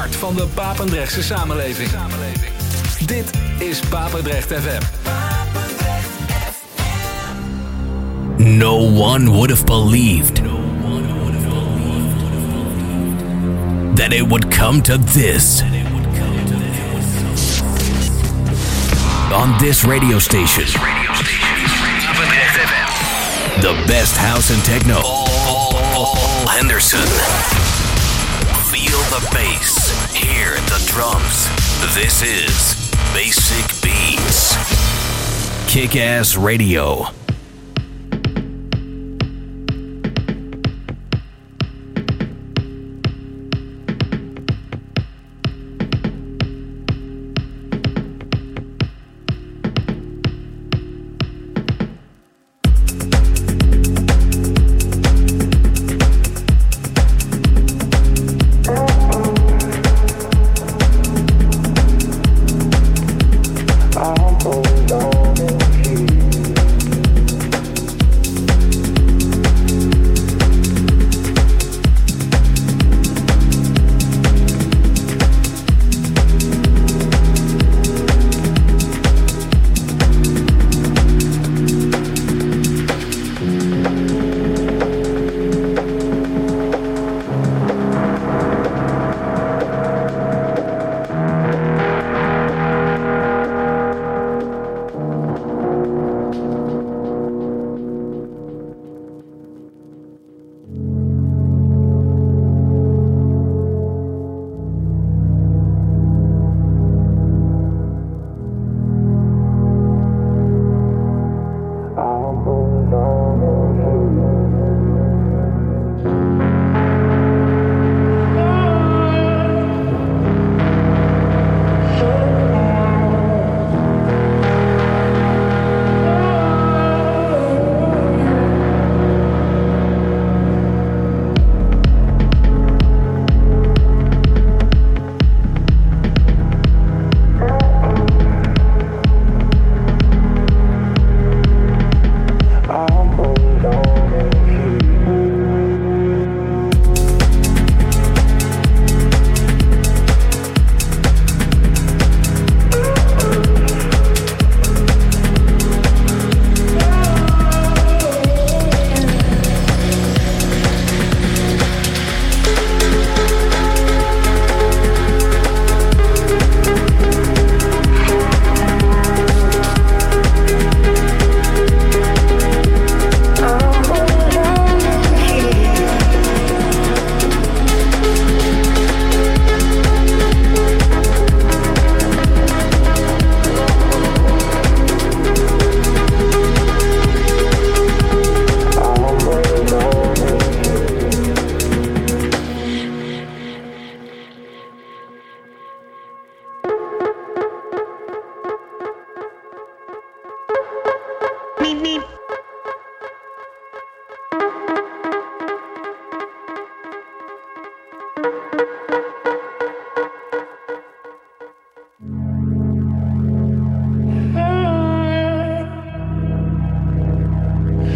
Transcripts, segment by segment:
hart van de Papendrechtse samenleving. Dit is Papendrecht FM. No one would have believed that it would come to this. On this radio station. The best house and techno. All Henderson. Feel the bass. Hear the drums. This is Basic Beats. Kick Ass Radio.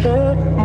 should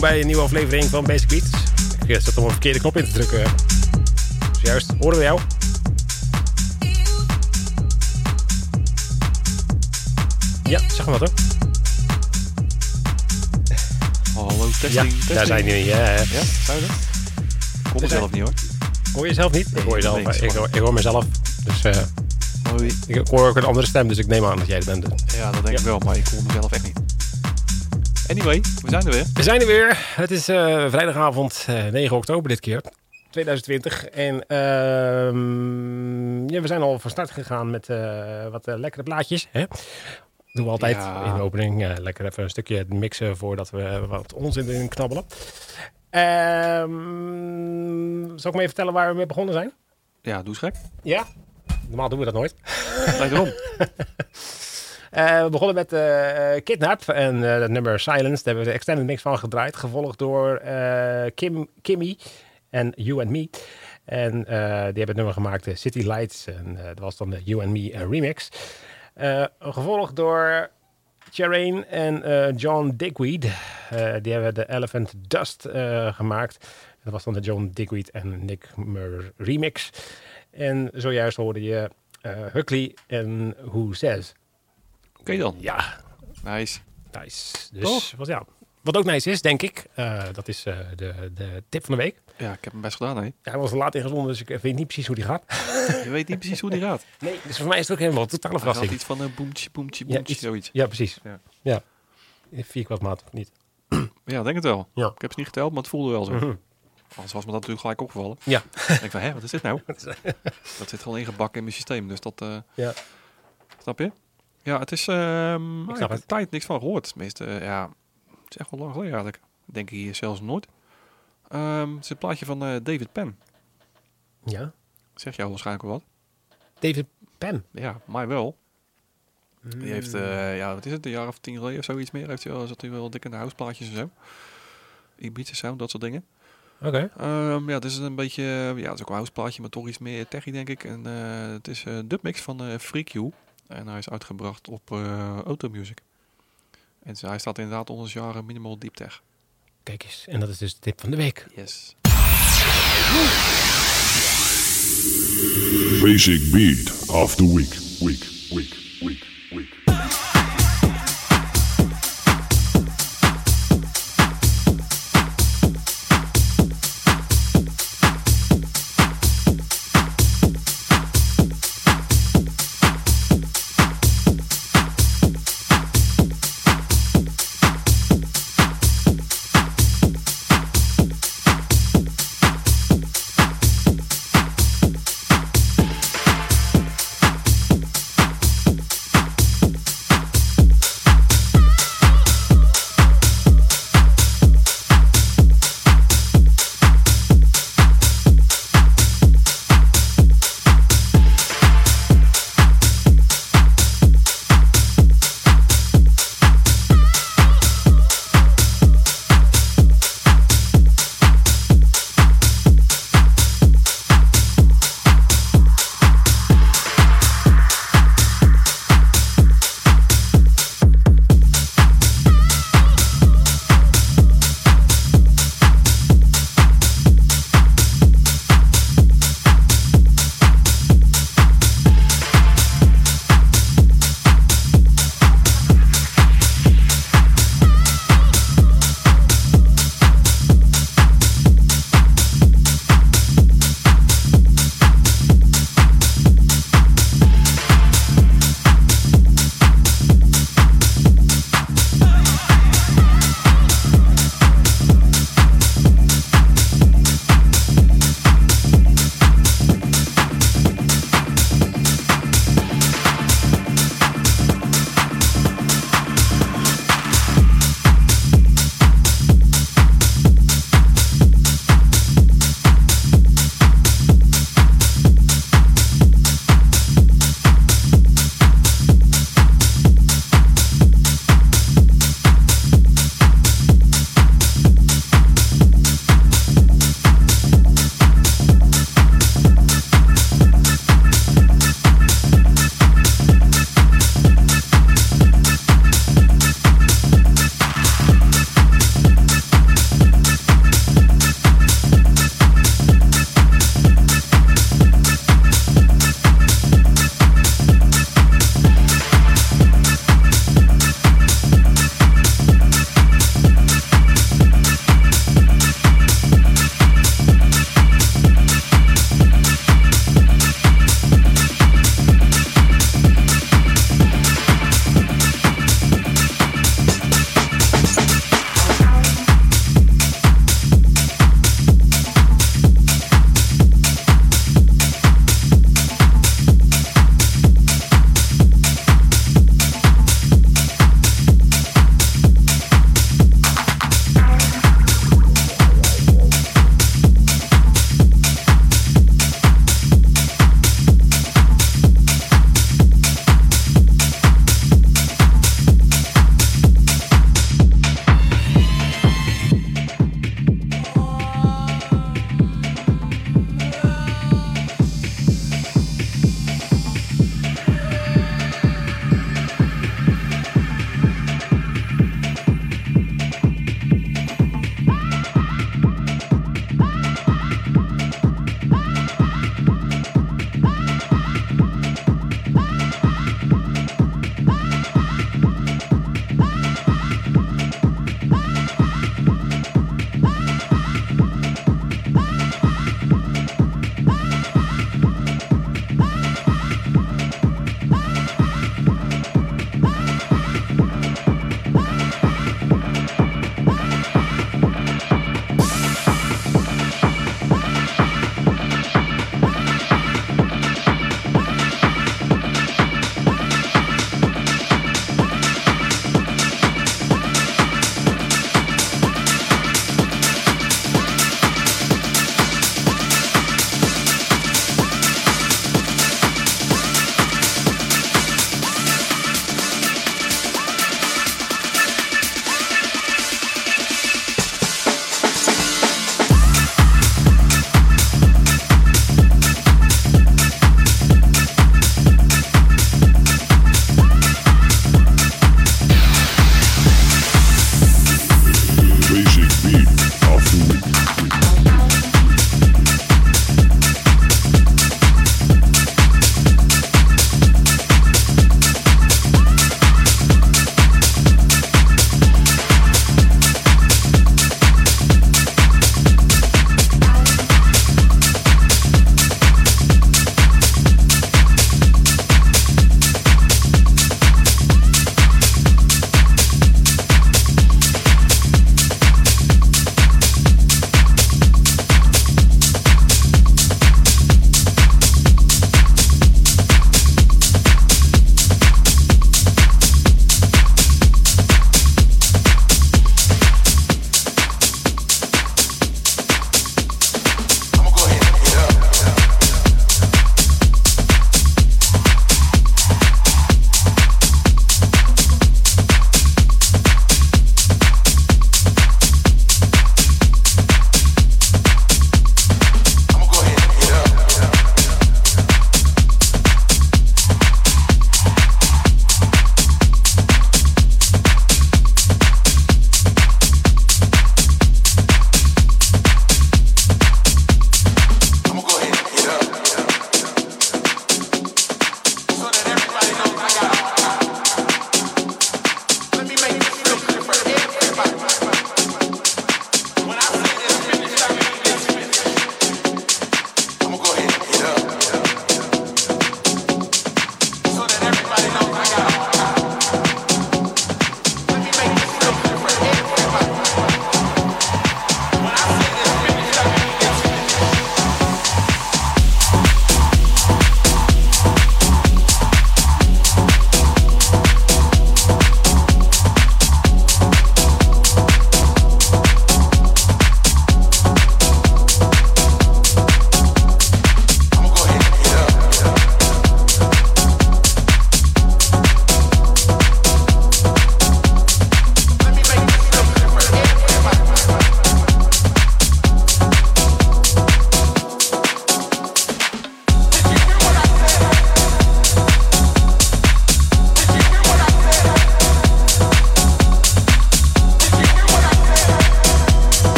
welkom bij een nieuwe aflevering van Basic Beats. Ik zat om een verkeerde knop in te drukken. Dus juist, horen we jou? Ja, zeg maar wat hoor. Hallo, testing, Ja, testing. daar zijn jullie. Ja, ja. Ja, we er? Ik zijn- mezelf niet hoor. Hoor je jezelf niet? Ik hoor jezelf. niks, Ik hoor, ik hoor mezelf. Dus eh, ik hoor ook een andere stem, dus ik neem aan dat jij het bent. Ja, dat denk Ja. ik wel, maar ik hoor mezelf echt niet. Anyway, we zijn er weer. We zijn er weer. Het is eh, vrijdagavond eh, 9 oktober dit keer. 2020. En ehm, ja, we zijn al van start gegaan met eh, wat lekkere plaatjes. Hè? Doen we altijd Ja. in de opening. lekker even een stukje mixen voordat we wat onzin erin knabbelen. Ehm, zal ik me even vertellen waar we mee begonnen zijn? Ja, doe eens gek. Ja? Normaal doen we dat nooit. Lijkt erom. Eh, we begonnen met eh, Kidnap en eh het nummer Silence. Daar hebben we de extended mix van gedraaid. Gevolgd door eh, Kim, Kimmy en You and Me. En eh, die hebben het nummer gemaakt, eh, City Lights. En eh, dat was dan de You and Me eh, remix. Eh, gevolgd door Charain en eh, John Digweed. Eh, die hebben de Elephant Dust eh, gemaakt. Dat was dan de John Digweed en Nick Mur remix. En zojuist hoorde je eh Huckley en Who Says. Oké dan. Ja, Nice. nice. Dus Toch? wat, ja, wat ook nice is, denk ik, eh, dat is eh, de, de tip van de week. Ja, ik heb hem best gedaan, hè. Ja, hij was laat ingezonden, dus ik weet niet precies hoe die gaat. Je weet niet precies hoe die gaat. Nee, dus voor mij is het ook helemaal een totale Hij had verrassing. iets van een boemtje, boemtje, Ja, boemtje, iets- zoiets. Ja, precies. Ja. Ja. Vier kwartmaat of niet? Ja, denk het wel. Ja. Ik heb ze niet geteld, maar het voelde wel zo. Mhm. Anders was me dat natuurlijk gelijk opgevallen. Ja. Ik denk van, hé, wat is dit nou? dat zit gewoon ingebakken in mijn systeem, dus dat... eh, Ja. Snap je? Ja, het is... ehm ik snap heb het. er tijd niks van gehoord. Tenminste, eh, ja, het is echt wel lang geleden eigenlijk. Denk ik hier zelfs nooit. Ehm, het is een plaatje van eh, David Penn. Ja. Zeg jou waarschijnlijk wel wat. David Penn. Ja, mij wel. Mm. Die heeft, eh, ja, wat is het, een jaar of tien geleden of zoiets meer. Heeft hij wel, zat hij wel dik in de houseplaatjes en zo. Ibiza Sound, dat soort dingen. Oké. Ehm, ja, het is een beetje, ja, het is ook een houseplaatje, maar toch iets meer techie, denk ik. En het is een dubmix van Freak You. En hij is uitgebracht op eh Automusic. En hij staat inderdaad onder het genre Minimal Deep Tech. Kijk eens. En dat is dus de tip van de week. Yes. Basic beat of the week. Week, week, week, week.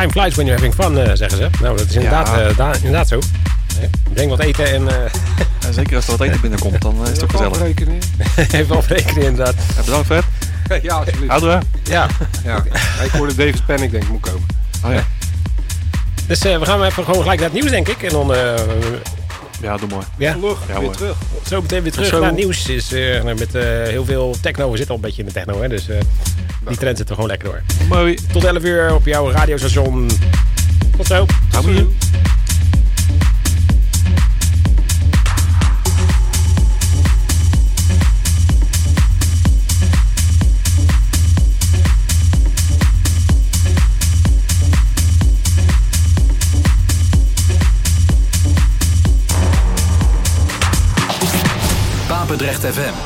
Time flies when you're having fun, eh, zeggen ze. Nou, dat is inderdaad, Ja. eh, da- inderdaad zo. Eh, Breng wat eten en eh En zeker als er wat eten binnenkomt, dan eh, is het ook gezellig. Afrekenen. even afrekenen inderdaad. Ja, bedankt Fred. Ja, alsjeblieft. Houden we? Ja, Ja. Ik hoorde David Panic denk ik moet komen. Oh ja. dus eh, we gaan even gewoon gelijk naar het nieuws, denk ik. En dan eh, Ja, doe mooi. ja, Lucht, Ja, weer hoor. terug. zo meteen weer terug Zo. naar het nieuws. Is, eh, met eh, heel veel techno. We zitten al een beetje in de techno, hè, dus eh, die trend zit er gewoon lekker door. Mooi. Tot 11 uur op jouw radiostation. Tot zo. Hier. Papendrecht FM.